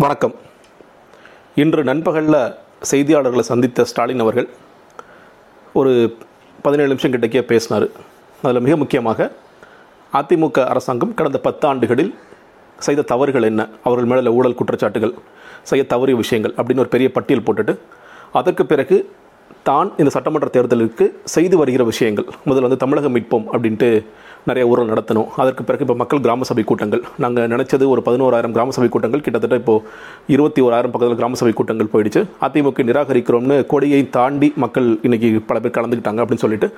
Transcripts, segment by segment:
வணக்கம். இன்று நண்பகலில் செய்தியாளர்களை சந்தித்த ஸ்டாலின் அவர்கள் ஒரு பதினேழு நிமிஷம் கிட்டக்கே பேசினார். அதில் மிக முக்கியமாக அதிமுக அரசாங்கம் கடந்த பத்து ஆண்டுகளில் செய்த தவறுகள் என்ன? அவர்கள் மேலே ஊழல் குற்றச்சாட்டுகள் செய்ய தவறிய விஷயங்கள் அப்படின்னு ஒரு பெரிய பட்டியல் போட்டுட்டு அதற்கு பிறகு தான் இந்த சட்டமன்ற தேர்தலுக்கு செய்து வருகிற விஷயங்கள். முதல்ல வந்து தமிழகம் மீட்போம் அப்படின்ட்டு நிறைய ஊரில் நடத்தணும். அதற்கு பிறகு இப்போ மக்கள் கிராம சபை கூட்டங்கள். நாங்கள் நினச்சது ஒரு பதினோராயிரம் கிராம சபை கூட்டங்கள். கிட்டத்தட்ட இப்போது இருபத்தி ஓராயிரம் பக்கத்தில் கிராம சபை கூட்டங்கள் போயிடுச்சு. அதிமுக நிராகரிக்கிறோம்னு கொடியை தாண்டி மக்கள் இன்றைக்கி பல பேர் கலந்துக்கிட்டாங்க அப்படின்னு சொல்லிட்டு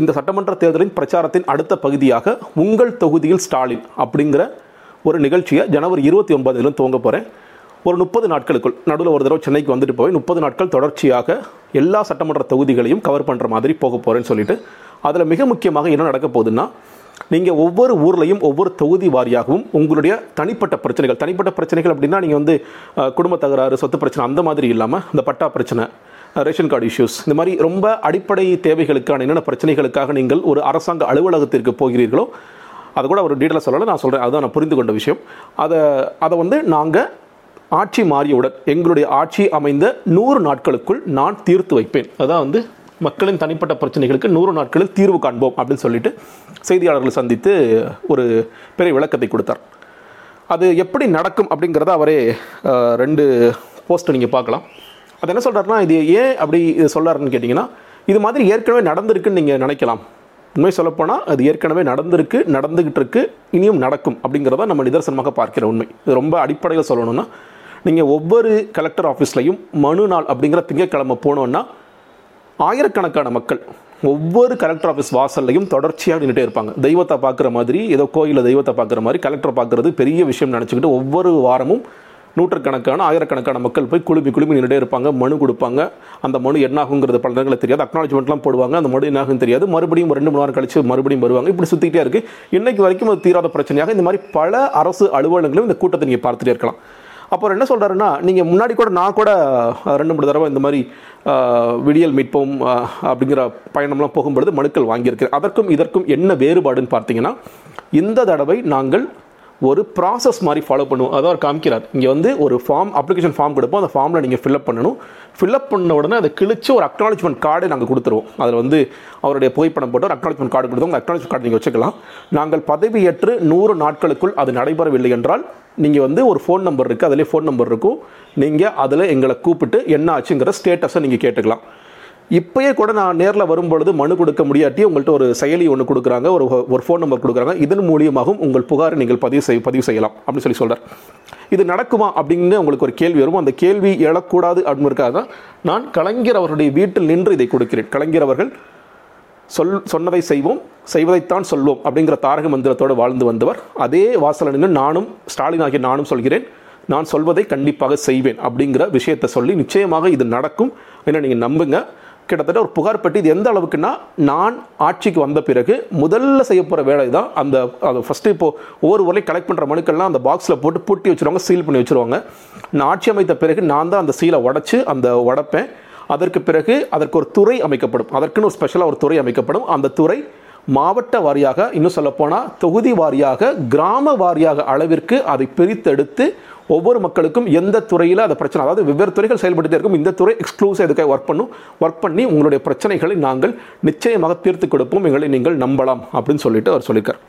இந்த சட்டமன்ற தேர்தலின் பிரச்சாரத்தின் அடுத்த பகுதியாக உங்கள் தொகுதியில் ஸ்டாலின் அப்படிங்கிற ஒரு நிகழ்ச்சியை ஜனவரி இருபத்தி ஒன்பதிலும் துவங்க போகிறேன் ஒரு முப்பது நாட்களுக்குள் நடுவில் ஒரு தடவை சென்னைக்கு வந்துட்டு போய் முப்பது நாட்கள் தொடர்ச்சியாக எல்லா சட்டமன்ற தொகுதிகளையும் கவர் பண்ணுற மாதிரி போக போகிறேன்னு சொல்லிட்டு அதில் மிக முக்கியமாக என்ன நடக்க போகுதுன்னா நீங்கள் ஒவ்வொரு ஊர்லேயும் ஒவ்வொரு தொகுதி வாரியாகவும் உங்களுடைய தனிப்பட்ட பிரச்சனைகள் தனிப்பட்ட பிரச்சனைகள் அப்படின்னா நீங்கள் வந்து குடும்ப தகராறு சொத்து பிரச்சனை அந்த மாதிரி இல்லாமல் இந்த பட்டா பிரச்சனை ரேஷன் கார்டு இஷ்யூஸ் இந்த மாதிரி ரொம்ப அடிப்படை தேவைகளுக்கான என்னென்ன பிரச்சனைகளுக்காக நீங்கள் ஒரு அரசாங்க அலுவலகத்திற்கு போகிறீர்களோ அதை கூட ஒரு டீட்டெயிலாக சொல்லலை நான் சொல்கிறேன் அதுதான் நான் புரிந்து கொண்ட விஷயம். அதை அதை வந்து நாங்கள் ஆட்சி மாறியவுடன் எங்களுடைய ஆட்சி அமைந்த நூறு நாட்களுக்குள் நான் தீர்த்து வைப்பேன். அதான் வந்து மக்களின் தனிப்பட்ட பிரச்சனைகளுக்கு நூறு நாட்களில் தீர்வு காண்போம் அப்படின்னு சொல்லிட்டு செய்தியாளர்களை சந்தித்து ஒரு பெரிய விளக்கத்தை கொடுத்தார். அது எப்படி நடக்கும் அப்படிங்கிறத அவரே ரெண்டு போஸ்ட்டை நீங்கள் பார்க்கலாம். அது என்ன சொல்கிறாருன்னா இது ஏன் அப்படி இது சொல்கிறாருன்னு கேட்டிங்கன்னா இது மாதிரி ஏற்கனவே நடந்திருக்குன்னு நீங்கள் நினைக்கலாம். உண்மை சொல்லப்போனால் அது ஏற்கனவே நடந்திருக்கு நடந்துக்கிட்டு இருக்கு இனியும் நடக்கும் அப்படிங்கிறத நம்ம நிதர்சனமாக பார்க்கிற உண்மை. இது ரொம்ப அடிப்படையில் சொல்லணும்னா நீங்கள் ஒவ்வொரு கலெக்டர் ஆஃபீஸ்லையும் மனு நாள் அப்படிங்கிற திங்கக்கிழமை போனோன்னா ஆயிரக்கணக்கான மக்கள் ஒவ்வொரு கலெக்டர் ஆஃபீஸ் வாசல்லையும் தொடர்ச்சியாக நின்றுட்டே இருப்பாங்க. தெய்வத்தை பார்க்குற மாதிரி ஏதோ கோயிலில் தெய்வத்தை பார்க்குற மாதிரி கலெக்டர் பார்க்குறது பெரிய விஷயம் நினச்சிக்கிட்டு ஒவ்வொரு வாரமும் நூற்றுக்கணக்கான ஆயிரக்கணக்கான மக்கள் போய் குழுமி குழுமி நின்றுட்டே இருப்பாங்க. மனு கொடுப்பாங்க. அந்த மனு என்னாகுங்கிறது பல நேரங்களில் தெரியாது. அக்னாலஜ்மெண்ட்லாம் போடுவாங்க. அந்த மனு என்னாகும் தெரியாது. மறுபடியும் ஒரு ரெண்டு மூணு வாரம் கழிச்சு மறுபடியும் வருவாங்க. இப்படி சுற்றிக்கிட்டே இருக்குது இன்றைக்கு வரைக்கும் அது தீராத பிரச்சனையாக இந்த மாதிரி பல அரசு அலுவலகங்களும் இந்த கூட்டத்தை நீங்கள் பார்த்துட்டே இருக்கலாம். அப்புறம் என்ன சொல்கிறாருன்னா நீங்கள் முன்னாடி கூட நான் கூட ரெண்டு மூணு தடவை இந்த மாதிரி விடியல் மீட்போம் அப்படிங்கிற பயணம்லாம் போகும்பொழுது மனுக்கள் வாங்கியிருக்கிறேன். அதற்கும் இதற்கும் என்ன வேறுபாடுன்னு பார்த்தீங்கன்னா இந்த தடவை நாங்கள் ஒரு ப்ராசஸ் மாதிரி ஃபாலோ பண்ணுவோம் அதான் அவர் காமிக்கிறார். இங்கே வந்து ஒரு ஃபார்ம் அப்ளிகேஷன் ஃபார்ம் கொடுப்போம். அந்த ஃபார்மில் நீங்கள் ஃபில்அப் பண்ணணும். ஃபில்அப் பண்ண உடனே அதை கிழிச்சு ஒரு அக்னாலஜ்மெண்ட் கார்டை நாங்கள் கொடுத்துருவோம். அதில் வந்து அவருடைய புகைப்படம் போட்டு ஒரு அக்னாலஜ்மெண்ட் கார்டு கொடுத்தோம். அந்த அக்னாலஜ்மெண்ட் கார்டு நீங்கள் வச்சுக்கலாம். நாங்கள் பதவியேற்று நூறு நாட்களுக்குள் அது நடைபெறவில்லை என்றால் நீங்கள் வந்து ஒரு ஃபோன் நம்பர் இருக்குது அதிலே ஃபோன் நம்பர் இருக்கும். நீங்கள் அதில் எங்களை கூப்பிட்டு என்ன ஆச்சுங்கிற ஸ்டேட்டஸை நீங்கள் கேட்டுக்கலாம். இப்பயே கூட நான் நேரில் வரும்பொழுது மனு கொடுக்க முடியாட்டி உங்கள்கிட்ட ஒரு செயலி ஒன்று கொடுக்குறாங்க ஒரு ஒரு ஃபோன் நம்பர் கொடுக்குறாங்க. இதன் மூலியமாகவும் உங்கள் புகாரை நீங்கள் பதிவு செய் பதிவு செய்யலாம் அப்படின்னு சொல்லி சொல்கிறார் இது நடக்குமா அப்படின்னு உங்களுக்கு ஒரு கேள்வி வரும். அந்த கேள்வி எழக்கூடாது அப்படிங்கிறதுக்காக தான் நான் கலைஞர் அவருடைய வீட்டில் நின்று இதை கொடுக்கிறேன். கலைஞர் அவர்கள் சொல் சொன்னதை செய்வோம் செய்வதைத்தான் சொல்வோம் அப்படிங்கிற தாரக மந்திரத்தோடு வாழ்ந்து வந்தவர். அதே வாசல நானும் ஸ்டாலின் ஆகிய நானும் சொல்கிறேன் நான் சொல்வதை கண்டிப்பாக செய்வேன் அப்படிங்கிற விஷயத்தை சொல்லி நிச்சயமாக இது நடக்கும் என்ன நீங்கள் நம்புங்க. கிட்டத்தட்ட ஒரு புகார் பெட்டி இது எந்த அளவுக்குன்னா நான் ஆட்சிக்கு வந்த பிறகு முதல்ல செய்ய போகிற வேலை தான் அந்த அது ஃபஸ்ட்டு இப்போ ஒவ்வொரு ஊர்லையும் கலெக்ட் பண்ணுற மனுக்கள்லாம் அந்த பாக்ஸில் போட்டு பூட்டி வச்சுருவாங்க சீல் பண்ணி வச்சுருவாங்க. நான் ஆட்சி அமைத்த பிறகு நான் தான் அந்த சீலை உடச்சி அந்த உடைப்பேன். அதற்கு பிறகு அதற்கு ஒரு துறை அமைக்கப்படும். அதற்குன்னு ஒரு ஸ்பெஷலாக ஒரு துறை அமைக்கப்படும். அந்த துறை மாவட்ட வாரியாக இன்னும் சொல்லப்போனால் தொகுதி வாரியாக கிராம வாரியாக அளவிற்கு அதை பிரித்தெடுத்து ஒவ்வொரு மக்களுக்கும் எந்த துறையில் அந்த பிரச்சனை அதாவது வெவ்வேறு துறைகள் செயல்பட்டு இருக்கும் இந்த துறை எக்ஸ்க்ளூசிவ் இதுக்காக ஒர்க் பண்ணும் ஒர்க் பண்ணி உங்களுடைய பிரச்சனைகளை நாங்கள் நிச்சயமாக தீர்த்து கொடுப்போம் எங்களை நீங்கள் நம்பலாம் அப்படின்னு சொல்லிட்டு அவர் சொல்லியிருக்கார்.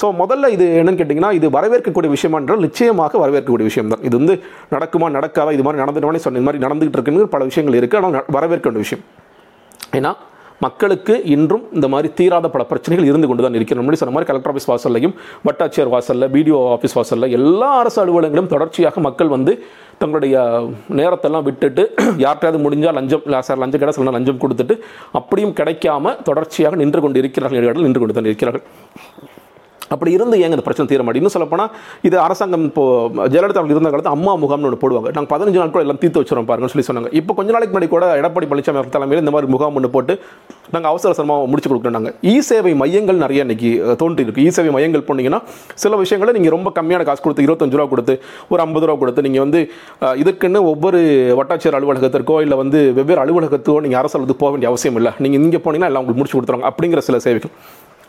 ஸோ முதல்ல இது என்னன்னு கேட்டிங்கன்னா இது வரவேற்கக்கூடிய விஷயமா என்றால் நிச்சயமாக வரவேற்கக்கூடிய விஷயம் தான். இது வந்து நடக்குமா நடக்காதா இது மாதிரி நடந்துட்டோன்னே சொன்ன இந்த மாதிரி நடந்துகிட்டு இருக்குன்னு பல விஷயங்கள் இருக்குது ஆனால் வரவேற்க வேண்டிய விஷயம். ஏன்னா மக்களுக்கு இன்றும் இந்த மாதிரி தீராத பல பிரச்சனைகள் இருந்து கொண்டு தான் இருக்கிறோம் முன்னாடி சொன்ன மாதிரி கலெக்டர் ஆஃபீஸ் வாசல்லையும் வட்டாட்சியர் வாசலில் பிடிஓ ஆஃபீஸ் வாசல்ல எல்லா அரசு அலுவலகங்களும் தொடர்ச்சியாக மக்கள் வந்து தங்களுடைய நேரத்தெல்லாம் விட்டுட்டு யார்கிட்டயாவது முடிஞ்சால் லஞ்சம் சார் லஞ்சம் கிடையாது சொல்லலாம் லஞ்சம் கொடுத்துட்டு அப்படியும் கிடைக்காம தொடர்ச்சியாக நின்று கொண்டு இருக்கிறார்கள் நின்று கொண்டு தான் இருக்கிறார்கள். அப்படி இருந்து ஏங்க இந்த பிரச்சனை தீர மாட்டேன் இன்னும் சொல்லப்போனால் இது அரசாங்கம் இப்போ ஜெயலலிதா அவர்கள் இருந்த காலத்து அம்மா முகாம்னு ஒன்று போடுவாங்க. நாங்கள் பதினஞ்சு நாட்கள் எல்லாம் தீர்த்து வச்சுருவோம் பாருங்கன்னு சொல்லி சொன்னாங்க. இப்போ கொஞ்ச நாளைக்கு முன்னாடி கூட எடப்பாடி பழனிசாமி அவர்கள் தலைமையில் இந்த மாதிரி முகாம் ஒன்று போட்டு நாங்கள் அவசர அவசரமாக முடிச்சு கொடுக்குறோம் நாங்கள் இ சேவை மையங்கள் நிறைய இன்னைக்கு தோன்றி இருக்குது இ சேவை மையங்கள் போனீங்கன்னா சில விஷயங்களை நீங்கள் ரொம்ப கம்மியான காசு கொடுத்து இருபத்தஞ்சு ரூபா கொடுத்து ஒரு ஐம்பது ரூபா கொடுத்து நீங்கள் வந்து இதுக்குன்னு ஒவ்வொரு வட்டாட்சியர் அலுவலகத்திற்கோ இல்லை வந்து வெவ்வேறு அலுவலகத்துக்கோ நீங்கள் அரசு போக வேண்டிய அவசியம் இல்லை. நீங்கள் இங்கே போனீங்கன்னா எல்லாம் உங்களுக்கு முடிச்சு கொடுத்துருவாங்க அப்படிங்கிற சில சேவைகள்.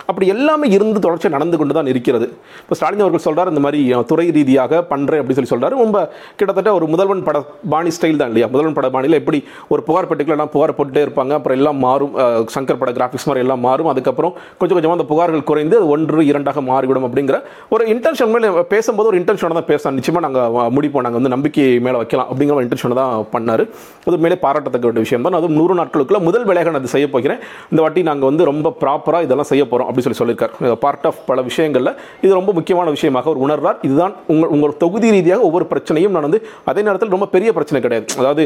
அப்படி எல்லாமே இருந்து தொடர்ச்சியாக நடந்து கொண்டு தான் இருக்கிறது. இப்போ ஸ்டாலின் அவர்கள் சொல்கிறார் இந்த மாதிரி துறை ரீதியாக பண்ணுறேன் அப்படின்னு சொல்லி சொல்கிறார் ரொம்ப கிட்டத்தட்ட ஒரு முதல்வன் பட பாணி ஸ்டைல் தான் இல்லையா? முதல்வன் பட பாணியில் எப்படி ஒரு புகார் பெட்டிக்குள்ள புகார் போட்டுட்டே இருப்பாங்க அப்புறம் எல்லாம் மாறும் சங்கர் பட கிராஃபிக்ஸ் மாதிரி எல்லாம் மாறும் அதுக்கப்புறம் கொஞ்சம் கொஞ்சமாக அந்த புகார்கள் குறைந்து அது ஒன்று இரண்டாக மாறிவிடும் அப்படிங்கிற ஒரு இன்டென்ஷன் மேலே பேசும்போது ஒரு இன்டென்ஷனோட தான் பேசலாம் நிச்சயமாக நாங்கள் முடிப்போம். நாங்கள் வந்து நம்பிக்கை மேலே வைக்கலாம் அப்படிங்கிற ஒரு இன்டென்ஷனை தான் பண்ணார். அது மேலே பாராட்டத்தக்க வேண்டிய விஷயம் தான். அதுவும் நூறு நாட்களுக்குள்ள முதல் வேலையாக நான் அது செய்ய போகிறேன். இந்த வாட்டி நாங்கள் வந்து ரொம்ப ப்ராப்பராக இதெல்லாம் செய்ய போகிறோம் அப்படின்னு சொல்லி சொல்லியிருக்கார். பார்ட் ஆஃப் பல விஷயங்களில் இது ரொம்ப முக்கியமான விஷயமாக அவர் உணர்றார். இதுதான் உங்கள் உங்கள் தொகுதி ரீதியாக ஒவ்வொரு பிரச்சனையும் நான் வந்து அதே நேரத்தில் ரொம்ப பெரிய பிரச்சனை கிடையாது. அதாவது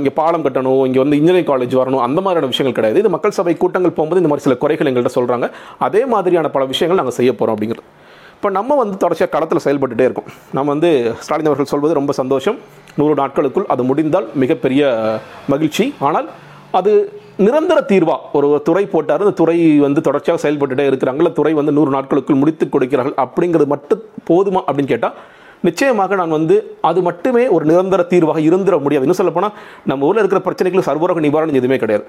நீங்கள் பாலம் கட்டணும் இங்கே வந்து இன்ஜினியரிங் காலேஜ் வரணும் அந்த மாதிரியான விஷயங்கள் கிடையாது. இது மக்கள் சபை கூட்டங்கள் போகும்போது இந்த மாதிரி சில குறைகள் எங்கள்கிட்ட சொல்கிறாங்க அதே மாதிரியான பல விஷயங்கள் நாங்கள் செய்ய போகிறோம் அப்படிங்கிறது. இப்போ நம்ம வந்து தொடர்ச்சியாக களத்தில் செயல்பட்டுட்டே இருக்கோம். நம்ம வந்து ஸ்டாலின் அவர்கள் சொல்வது ரொம்ப சந்தோஷம். நூறு நாட்களுக்குள் அது முடிந்தால் மிகப்பெரிய மகிழ்ச்சி. ஆனால் அது நிரந்தர தீர்வா? ஒரு துறை போட்டார் அந்த துறை வந்து தொடர்ச்சியாக செயல்பட்டுட்டே இருக்கிறாங்கள துறை வந்து நூறு நாட்களுக்குள் முடித்து கொடுக்கிறார்கள் அப்படிங்கிறது மட்டும் போதுமா அப்படின்னு கேட்டால் நிச்சயமாக நான் வந்து அது மட்டுமே ஒரு நிரந்தர தீர்வாக இருந்துட முடியாது. இன்னும் சொல்லப்போனால் நம்ம ஊரில் இருக்கிற பிரச்சனைகளுக்கு சர்வரோக நிவாரணம் எதுவுமே கிடையாது.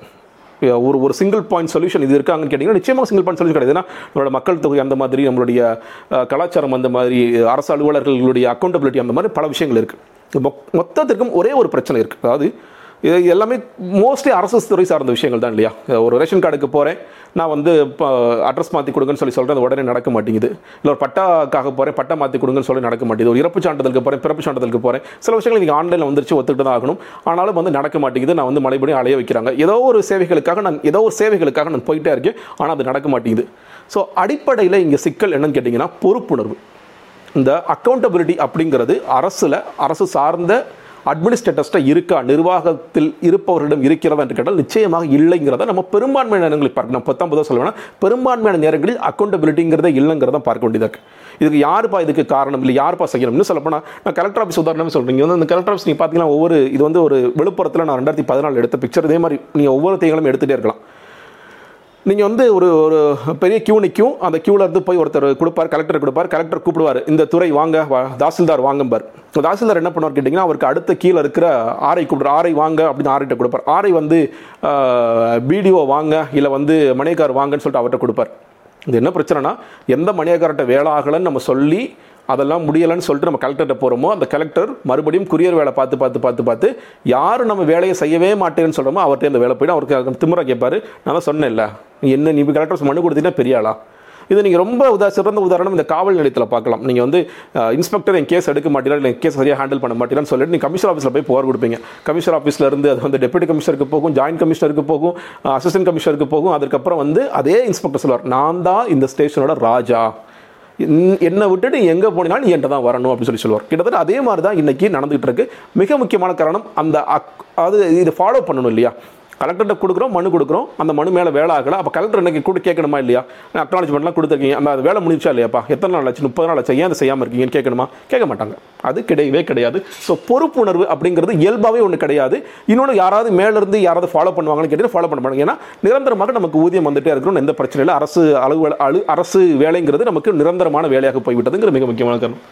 ஒரு ஒரு சிங்கிள் பாயிண்ட் சொல்யூஷன் இது இருக்காங்கன்னு கேட்டிங்கன்னா நிச்சயமாக சிங்கிள் பாயிண்ட் சொல்யூஷன் கிடையாது. ஏன்னா நம்மளோட மக்கள் தொகை அந்த மாதிரி நம்மளுடைய கலாச்சாரம் அந்த மாதிரி அரசு அலுவலர்களுடைய அக்கௌண்டபிலிட்டி அந்த மாதிரி பல விஷயங்கள் இருக்குது மொத்தத்திற்கும் ஒரே ஒரு பிரச்சனை இருக்குது அதாவது இது எல்லாமே மோஸ்ட்லி அரசு துறை சார்ந்த விஷயங்கள் தான் இல்லையா? ஒரு ரேஷன் கார்டுக்கு போகிறேன் நான் வந்து இப்போ அட்ரஸ் மாற்றி கொடுங்கன்னு சொல்லி சொல்கிறேன் அது உடனே நடக்க மாட்டேங்குது. இல்லை ஒரு பட்டாக்காக போகிறேன் பட்டா மாற்றி கொடுங்கன்னு சொல்லி நடக்க மாட்டேங்குது. ஒரு இறப்பு சான்றிதழுக்கு போகிறேன் பிறப்பு சான்றிதழுக்கு போகிறேன் சில விஷயங்கள் நீங்கள் ஆன்லைனில் வந்துருச்சு ஒத்துக்கிட்டு தான் ஆகணும். ஆனாலும் வந்து நடக்க மாட்டேங்குது. நான் வந்து மறுபடியும் அலைய வைக்கிறாங்க. ஏதோ ஒரு சேவைகளுக்காக நான் ஏதோ ஒரு சேவைகளுக்காக நான் போயிட்டே இருக்கேன். ஆனால் அது நடக்க மாட்டேங்குது. ஸோ அடிப்படையில் இங்கே சிக்கல் என்னன்னு கேட்டிங்கன்னா பொறுப்புணர்வு. இந்த அக்கௌண்டபிலிட்டி அப்படிங்கிறது அரசில் அரசு சார்ந்த அட்மினிஸ்ட்ரேட்டர்ஸ்ட்டாக இருக்கா? நிர்வாகத்தில் இருப்பவர்களிடம் இருக்கிறதா என்று கேட்டால் நிச்சயமாக இல்லைங்கிறத நம்ம பெரும்பான்மையான நேரங்களில் பார்க்கணும். நான் பத்தொன்பதாக சொல்லுவேன்னா பெரும்பான்மையான நேரங்களில் அக்கௌண்டபிலிட்டிங்கிறதே இல்லைங்கிறத பார்க்க வேண்டியதாக இருக்குது இதுக்கு யாருப்பா இதுக்கு காரணம்? இல்லை யாருப்பா செய்யணும் இன்னும் சொல்லப்போனால் நான் கலெக்டர் ஆஃபீஸ் உதாரணமே சொல்கிறீங்க வந்து அந்த கலெக்டர் ஆஃபீஸ் நீங்கள் பார்த்தீங்கன்னா ஒவ்வொரு இது வந்து ஒரு விழுப்புரத்தில் நான் ரெண்டாயிரத்தி பதினாலு எடுத்த பிக்சர் இதே மாதிரி நீங்கள் ஒவ்வொரு தேங்களும் எடுத்துகிட்டே இருக்கலாம். நீங்கள் வந்து ஒரு ஒரு பெரிய கியூ நிற்கும் அந்த கியூவில் இருந்து போய் ஒருத்தர் கொடுப்பார் கலெக்டர் கொடுப்பார் கலெக்டர் கூப்பிடுவார் இந்த துறை வாங்க வா- தாசில்தார் வாங்கம்பார். தாசில்தார் என்ன பண்ணுவார் கேட்டிங்கன்னா அவருக்கு அடுத்த கீழே இருக்கிற ஆரை கூப்பிடுற ஆரை வாங்க அப்படின்னு ஆர்ஐட்ட கொடுப்பார். ஆரை வந்து பிடிஓ வாங்க இல்லை வந்து மணியக்கார் வாங்கன்னு சொல்லிட்டு அவர்கிட்ட கொடுப்பார். இது என்ன பிரச்சனைனா எந்த மணியக்கார்ட்ட வேலை ஆகலைன்னு நம்ம சொல்லி அதெல்லாம் முடியலைன்னு சொல்லிட்டு நம்ம கலெக்டர்கிட்ட போகிறோமோ அந்த கலெக்டர் மறுபடியும் குரியர் வேலை பார்த்து பார்த்து பார்த்து பார்த்து யார் நம்ம வேலையை செய்யவே மாட்டேன்னு சொல்கிறோமோ அவர்கிட்ட அந்த வேலை போயிடும். அவருக்கு திமுறை கேட்பார். நான் சொன்னேன் சொன்னேன்ல என்ன நீ கலெக்டர் மனு கொடுத்தீங்கன்னா பெரிய ஆளா? இது நீங்கள் ரொம்ப உதா சிறந்த உதாரணம் இந்த காவல் நிலையத்தில் பார்க்கலாம். நீங்கள் வந்து இன்ஸ்பெக்டர் என் கேஸ் எடுக்க மாட்டீங்களா இல்லை கேஸ் சரியாக ஹேண்டில் பண்ண மாட்டீங்கன்னு சொல்லிட்டு நீங்கள் கமிஷனர் ஆஃபீஸில் போய் புகார் கொடுப்பீங்க. கமிஷனர் ஆஃபீஸில் இருந்து அது வந்து டெப்யூட்டி கமிஷனருக்கு போகும் ஜாயின்ட் கமிஷனருக்கு போகும் அசிஸ்டன்ட் கமிஷனருக்கு போகும். அதுக்கப்புறம் வந்து அதே இன்ஸ்பெக்டர் சொல்லுவார் நான் தான் இந்த ஸ்டேஷனோட ராஜா. என்னை விட்டுட்டு எங்கே போனீங்கனாலும் நீ என்கிட்ட தான் வரணும் அப்படின்னு சொல்லி சொல்லுவார். கிட்டத்தட்ட அதே மாதிரி தான் இன்றைக்கி நடந்துகிட்டு இருக்கு. மிக முக்கியமான காரணம் அந்த அக்- அது இதை ஃபாலோ பண்ணணும் இல்லையா? கலெக்டர்கிட்ட கொடுக்குறோம் மனு கொடுக்குறோம். அந்த மனு மேலே வேலை ஆகலை. அப்போ கலெக்டர் எனக்கு கூட கேட்கணுமா இல்லையா? அக்னாலஜ்மெண்ட்லாம் கொடுத்துருக்கீங்க. அந்த அது வேலை முடிஞ்சா இல்லையாப்பா? எத்தனை நாள் ஆச்சு? முப்பது நாள் ஆச்சு? ஏன் அதை செய்யாமல் இருக்கீங்கன்னு கேட்கணுமா? கேட்க மாட்டாங்க. அது கிடையவே கிடையாது. ஸோ பொறுப்புணர்வு அப்படிங்கிறது இயல்பாகவே ஒன்று கிடையாது. இன்னொன்று யாராவது மேலேருந்து யாராவது ஃபாலோ பண்ணுவாங்கன்னு கேட்டீங்கன்னா ஃபாலோ பண்ண மாட்டாங்க. ஏன்னா நிரந்தரமாக நமக்கு ஊதியம் வந்துட்டே இருக்கணும் எந்த பிரச்சனையும் இல்லை. அரசு அலுவல அலு அரசு வேலைங்கிறது நமக்கு நிரந்தரமான வேலையாக போய்விட்டதுங்கிற மிக முக்கியமான காரணம்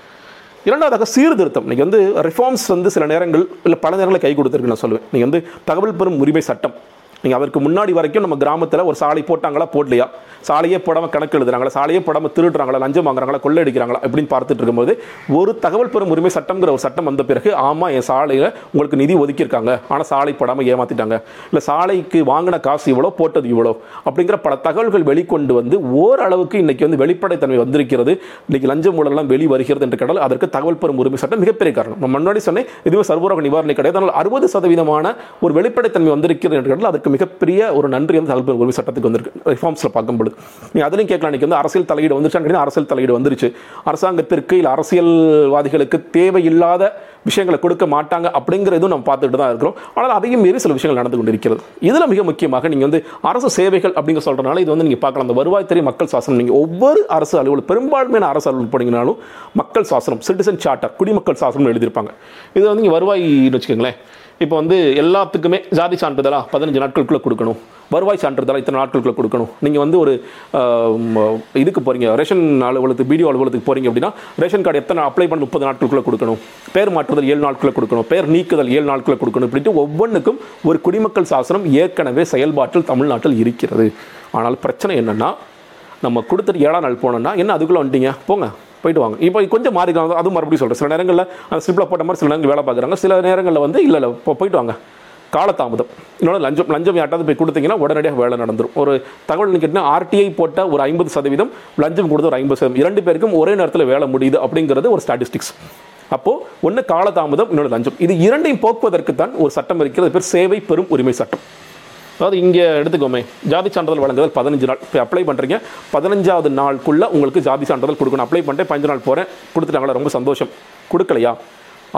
இரண்டாவதாக சீர்திருத்தம். நீங்கள் வந்து ரிஃபார்ம்ஸ் வந்து சில நேரங்கள் இல்லை பல நேரங்களில் கை கொடுத்துருக்கு நான் சொல்லுவேன். நீங்கள் வந்து தகவல் பெறும் உரிமை சட்டம். நீங்கள் அதற்கு முன்னாடி வரைக்கும் நம்ம கிராமத்தில் ஒரு சாலை போட்டாங்களா? போடலையா? சாலையே போடாமல் கணக்கு எழுதுறாங்களா? சாலையே போடாமல் திருடுறாங்களா? லஞ்சம் வாங்குறாங்களா? கொள்ளை அடிக்கிறாங்களா அப்படின்னு பார்த்துட்டு இருக்கும்போது ஒரு தகவல் பெறும் உரிமை சட்டம்ங்கிற ஒரு சட்டம் வந்த பிறகு ஆமாம் என் சாலையில் உங்களுக்கு நிதி ஒதுக்கியிருக்காங்க. ஆனால் சாலை போடாமல் ஏமாற்றிட்டாங்க இல்லை சாலைக்கு வாங்கின காசு இவ்வளோ போட்டது இவ்வளோ அப்படிங்கிற பல தகவல்கள் வெளிக்கொண்டு வந்து ஓரளவுக்கு இன்றைக்கி வந்து வெளிப்படைத்தன்மை வந்திருக்கிறது. இன்றைக்கி லஞ்சம் ஊழலாம் வெளி வருகிறது என்று கடல் அதற்கு தகவல் பெறும் உரிமை சட்டம் மிகப்பெரிய காரணம். நம்ம முன்னாடி சொன்னேன் இதுவே சர்வரோக நிவாரணை கிடையாது. ஆனால் அறுபது சதவீதமான ஒரு வெளிப்படைத்தன்மை வந்திருக்கிறது என்று கடல் அதற்கு மிகப்பெரிய ஒரு நன்றி வந்து தகவல் உரிமை சட்டத்துக்கு வந்திருக்கு. ரிஃபார்ம்ஸில் பார்க்கும்போது நீ அதுலையும் கேட்கலாம். இன்னைக்கு வந்து அரசியல் தலையீடு வந்துருச்சான்னு அரசியல் தலையீடு வந்துருச்சு. அரசாங்கத்திற்கு இல்லை அரசியல்வாதிகளுக்கு தேவையில்லாத விஷயங்களை கொடுக்க மாட்டாங்க அப்படிங்கிறதும் நம்ம பார்த்துட்டு தான் இருக்கிறோம். ஆனால் அதையும் மீறி சில விஷயங்கள் நடந்து கொண்டிருக்கிறது. இதில் மிக முக்கியமாக நீங்கள் வந்து அரசு சேவைகள் அப்படிங்க சொல்கிறனால இது வந்து நீங்கள் பார்க்கலாம். அந்த வருவாய்த்துறை மக்கள் சாசனம். நீங்கள் ஒவ்வொரு அரசு அலுவலர் பெரும்பான்மையான அரசு அலுவலர் போனீங்கனாலும் மக்கள் சாசனம் சிட்டிசன் சார்ட்டர் குடிமக்கள் சாசனம் எழுதியிருப்பாங்க. இது வந்து நீங்கள் வருவாய் வச்சுக்கோங்களேன். இப்போ வந்து எல்லாத்துக்குமே ஜாதி சான்றிதழா பதினஞ்சு நாட்களுக்குள்ளே கொடுக்கணும். வருவாய் சான்றிதழா இத்தனை நாட்களுக்குள்ள கொடுக்கணும். நீங்கள் வந்து ஒரு இதுக்கு போகிறீங்க ரேஷன் அலுவலகத்துக்கு பிடிஓ அலுவலகத்துக்கு போகிறீங்க அப்படின்னா ரேஷன் கார்டு எத்தனை அப்ளை பண்ண முப்பது நாட்களுக்குள்ளே கொடுக்கணும். பேர் மாற்றுதல் ஏழு நாட்களுக்குள்ள கொடுக்கணும். பேர் நீக்குதல் ஏழு நாட்களுக்குள்ள கொடுக்கணும் அப்படின்ட்டு ஒவ்வொன்றுக்கும் ஒரு குடிமக்கள் சாசனம் ஏற்கனவே செயல்பாட்டில் தமிழ்நாட்டில் இருக்கிறது. ஆனால் பிரச்சனை என்னென்னா நம்ம கொடுத்துட்டு ஏழாம் நாள் போனோம்னா என்ன அதுக்குள்ளே வந்துட்டீங்க? போங்க. போயிட்டு வாங்க இப்போ கொஞ்சம் மாறிக்கலாம் அதுவும் மறுபடியும் சொல்கிறேன் சில நேரங்களில் அந்த ஸ்லிப்பில் போட்ட மாதிரி சில நேரங்கள் வேலை பார்க்குறாங்க. சில நேரங்களில் வந்து இல்லை இல்லை இப்போ போயிட்டு வாங்க காலதாமதம். இன்னொன்று லஞ்சம் லஞ்சம் யார்ட்டாவது போய் கொடுத்தீங்கன்னா உடனடியாக வேலை நடந்துடும் ஒரு தகவல் கேட்டிங்கன்னா ஆர்டிஐ போட்ட ஒரு ஐம்பது சதவீதம் லஞ்சம் கொடுத்த ஒரு ஐம்பது சதவீதம். இரண்டு பேருக்கும் ஒரே நேரத்தில் வேலை முடியுது அப்படிங்கிறது ஒரு ஸ்டாட்டிஸ்டிக்ஸ் அப்போது ஒன்று காலதாமதம் இன்னொன்று லஞ்சம். இது இரண்டையும் போக்குவதற்கு தான் ஒரு சட்டம் இருக்கிறது. பேர் சேவை பெறும் உரிமை சட்டம். அதாவது இங்கே எடுத்துக்கோமே ஜாதி சான்றிதழ் வழங்குதல் பதினஞ்சு நாள். இப்போ அப்ளை பண்ணுறீங்க பதினஞ்சாவது நாளுக்குள்ளே உங்களுக்கு ஜாதி சான்றிதழ் கொடுக்கணும். அப்ளை பண்ணிட்டு பதினஞ்சு நாள் போகிறேன் கொடுத்துட்டாங்களா? ரொம்ப சந்தோஷம். கொடுக்கலையா?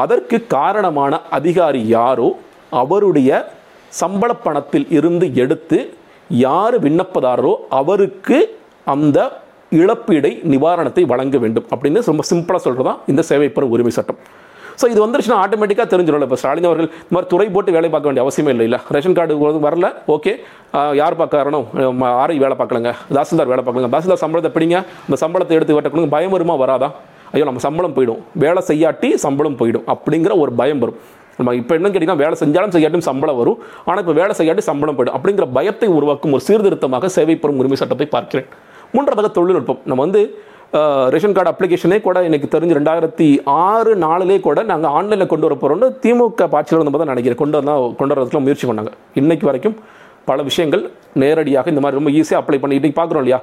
அதற்கு காரணமான அதிகாரி யாரோ அவருடைய சம்பள பணத்தில் இருந்து எடுத்து யார் விண்ணப்பதாரரோ அவருக்கு அந்த இழப்பீடை நிவாரணத்தை வழங்க வேண்டும் அப்படின்னு ரொம்ப சிம்பிளாக சொல்கிறதா இந்த சேவை பெறும் உரிமை சட்டம். ஸோ இது வந்துருச்சுன்னா ஆட்டோமேட்டிக்காக தெரிஞ்சிடும் இப்போ ஸ்டாலின் அவர்கள் இந்த மாதிரி துறை போட்டு வேலை பார்க்க வேண்டிய அவசியமே இல்லை இல்லை ரேஷன் கார்டு வரல. ஓகே யார் பார்க்க ஆரை வேலை பார்க்கலங்க? தாசில்தார் வேலை பார்க்கலங்க. தாசில்தார் சம்பளத்தை பிடிங்க. இந்த சம்பளத்தை எடுத்து வெட்டக்கணும் பயம் வருமா? வராதா? ஐயோ நம்ம சம்பளம் போயிடும். வேலை செய்யாட்டி சம்பளம் போயிடும். அப்படிங்கிற ஒரு பயம் வரும். நம்ம இப்போ என்ன கேட்டிங்கன்னா வேலை செஞ்சாலும் செய்யாட்டும் சம்பளம் வரும். ஆனால் இப்போ வேலை செய்யாட்டி சம்பளம் போயிடும். அப்படிங்கிற பயத்தை உருவாக்கும் ஒரு சீர்திருத்தமாக சேவை பெறும் உரிமை சட்டத்தை பார்க்கிறேன். மூன்றாவது தொழில்நுட்பம். நம்ம வந்து ரேஷன் கார்டு அப்ளிகேஷனே கூட எனக்கு தெரிஞ்சு ரெண்டாயிரத்தி ஆறு நாலுலேயே கூட நாங்கள் ஆன்லைனில் கொண்டு வர போகிறோம்னு திமுக பாட்சியில் இருந்தபோது தான் நினைக்கிறேன். கொண்டு வந்தால் கொண்டு வரதுக்குலாம் முயற்சி பண்ணாங்க. இன்றைக்கு வரைக்கும் பல விஷயங்கள் நேரடியாக இந்த மாதிரி ரொம்ப ஈஸியாக அப்ளை பண்ணிட்டு பார்க்குறோம் இல்லையா?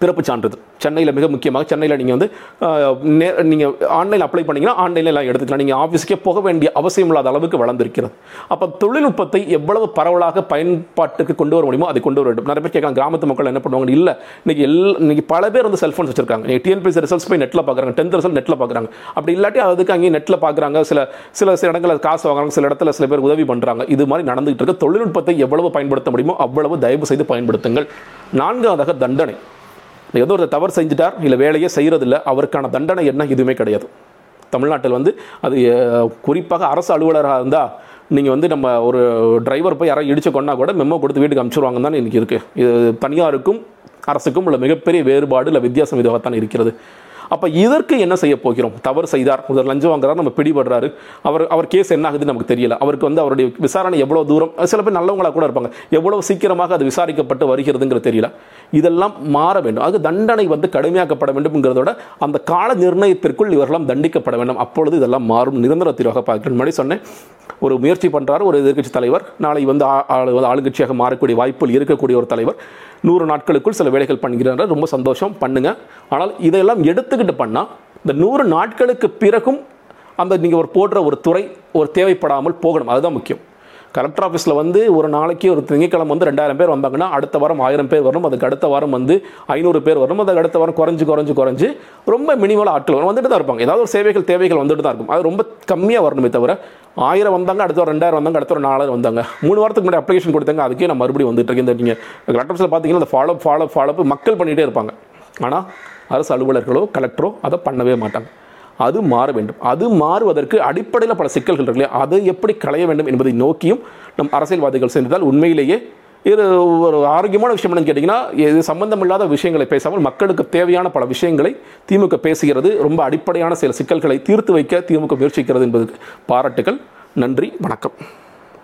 பிறப்பு சான்றிதழ். சென்னையில் மிக முக்கியமாக சென்னையில் நீங்கள் வந்து நீங்கள் ஆன்லைன் அப்ளை பண்ணீங்கன்னா ஆன்லைனில் எல்லாம் எடுத்துக்கலாம். நீங்கள் ஆஃபீஸ்க்கே போக வேண்டிய அவசியம் இல்லாத அளவுக்கு வளர்ந்திருக்கிறது. அப்போ தொழில்நுட்பத்தை எவ்வளவு பரவலாக பயன்பாட்டுக்கு கொண்டு வர முடியுமோ அதை கொண்டு வர வேண்டும். நிறைய பேர் கேட்கலாம் கிராமத்து மக்கள் என்ன பண்ணுவாங்க இல்லை இன்னைக்கு எல் இன்னைக்கு பல பேர் வந்து செல்ஃபோன்ஸ் வச்சிருக்காங்க. நீங்கள் டிஎன்பிஎஸ்சி ரிசல்ட்ஸ் போய் நெட்டில் பார்க்குறாங்க டென்த் ரிசல்ட் நெட்டில் பார்க்குறாங்க அப்படி இல்லாட்டி அதுக்கு அங்கேயும் நெட்டில் பார்க்குறாங்க சில சில சில இடங்களில் காசு வாங்குறாங்க. சில இடத்துல சில பேர் உதவி பண்ணுறாங்க இது மாதிரி நடந்துகிட்டு இருக்க. தொழில்நுட்பத்தை எவ்வளவு பயன்படுத்த முடியுமோ அவ்வளவு தயவு செய்து பயன்படுத்துங்கள். நான்காவதாக தண்டனை. ஏதோ ஒரு தவறு செஞ்சுட்டார் இல்லை வேலையே செய்கிறதில்ல அவருக்கான தண்டனை என்ன? எதுவுமே கிடையாது. தமிழ்நாட்டில் வந்து அது குறிப்பாக அரசு அலுவலராக இருந்தால் நீங்கள் வந்து நம்ம ஒரு டிரைவர் போய் யாராவது இடிச்சு கொண்டா கூட மெமோ கொடுத்து வீட்டுக்கு அனுப்பிச்சிருவாங்க தான் இன்றைக்கி இருக்குது இது தனியாருக்கும் அரசுக்கும் உள்ள மிகப்பெரிய வேறுபாடு இல்லை வித்தியாசம் இதுவாகத்தான் இருக்கிறது. அப்போ இதற்கு என்ன செய்ய போகிறோம்? தவறு செய்தார் முதல் லஞ்சம் வாங்குறாரு நம்ம பிடிபடுறாரு. அவர் அவர் கேஸ் என்ன ஆகுதுன்னு நமக்கு தெரியல. அவருக்கு வந்து அவருடைய விசாரணை எவ்வளோ தூரம் சில பேர் நல்லவங்களாக கூட இருப்பாங்க. எவ்வளவு சீக்கிரமாக அது விசாரிக்கப்பட்டு வருகிறதுங்கிறது தெரியல. இதெல்லாம் மாற வேண்டும். அது தண்டனை வந்து கடுமையாக்கப்பட வேண்டும்ங்கிறதோட அந்த கால நிர்ணயத்திற்குள் இவரெல்லாம் தண்டிக்கப்பட வேண்டும். அப்பொழுது இதெல்லாம் மாறும். நிரந்தர தீர்வாக பார்க்கிறேன். முன்னாடி சொன்னேன் ஒரு முயற்சி பண்ணுறாரு ஒரு எதிர்க்கட்சி தலைவர். நாளை வந்து வந்து ஆளுங்கட்சியாக மாறக்கூடிய வாய்ப்புகள் இருக்கக்கூடிய ஒரு தலைவர். நூறு நாட்களுக்குள் சில வேலைகள் பண்ணுகிறார் ரொம்ப சந்தோஷம் பண்ணுங்க. ஆனால் இதையெல்லாம் எடுத்துக்கிட்டு பண்ணால் இந்த நூறு நாட்களுக்கு பிறகும் அந்த நீங்கள் ஒரு போடுற ஒரு துறை ஒரு தேவைப்படாமல் போகணும். அதுதான் முக்கியம். கலெக்டர் ஆஃபீஸில் வந்து ஒரு நாளைக்கு ஒரு திங்கக்கிழமை வந்து ரெண்டாயிரம் பேர் வந்தாங்கன்னா அடுத்த வாரம் ஆயிரம் பேர் வரும் அதுக்கு அடுத்த வாரம் வந்து ஐநூறு பேர் வரும் அதுக்கு அடுத்த வாரம் குறைஞ்சு குறைஞ்சு குறைஞ்சு ரொம்ப மினிமலாக ஆட்கள் வரும் வந்துட்டு தான் இருப்பாங்க. ஏதாவது ஒரு சேவைகள் தேவைகள் வந்துட்டு தான் இருக்கும். அது ரொம்ப கம்மியாக வரணுமே தவிர ஆயிரம் வந்தாங்க அடுத்த ஒரு ரெண்டாயிரம் வந்தாங்க அடுத்த ஒரு நாலாயிரம் வந்தாங்க. மூணு வாரத்துக்கு முன்னாடி அப்ளிகேஷன் கொடுத்தாங்க. அதுக்கே நான் மறுபடியும் வந்துட்டு இருக்கேன். நீங்கள் கலெக்டர் ஆஃபீஸில் பார்த்தீங்கன்னா அந்த ஃபாலோ ஃபாலோ ஃபாலோ மக்கள் பண்ணிகிட்டே இருப்பாங்க. ஆனால் அரசு அலுவலர்களோ கலெக்டரோ அதை பண்ணவே மாட்டாங்க. அது மாற வேண்டும். அது மாறுவதற்கு அடிப்படையில் பல சிக்கல்கள் இருக்கு இல்லையா? அதை எப்படி களைய வேண்டும் என்பதை நோக்கியும் நம் அரசியல்வாதிகள் சென்றால் உண்மையிலேயே இது ஒரு ஆரோக்கியமான விஷயம் என்னன்னு கேட்டிங்கன்னா இது சம்பந்தமில்லாத விஷயங்களை பேசாமல் மக்களுக்கு தேவையான பல விஷயங்களை திமுக பேசுகிறது. ரொம்ப அடிப்படையான சில சிக்கல்களை தீர்த்து வைக்க திமுக முயற்சிக்கிறது என்பதுக்கு பாராட்டுகள் நன்றி வணக்கம்.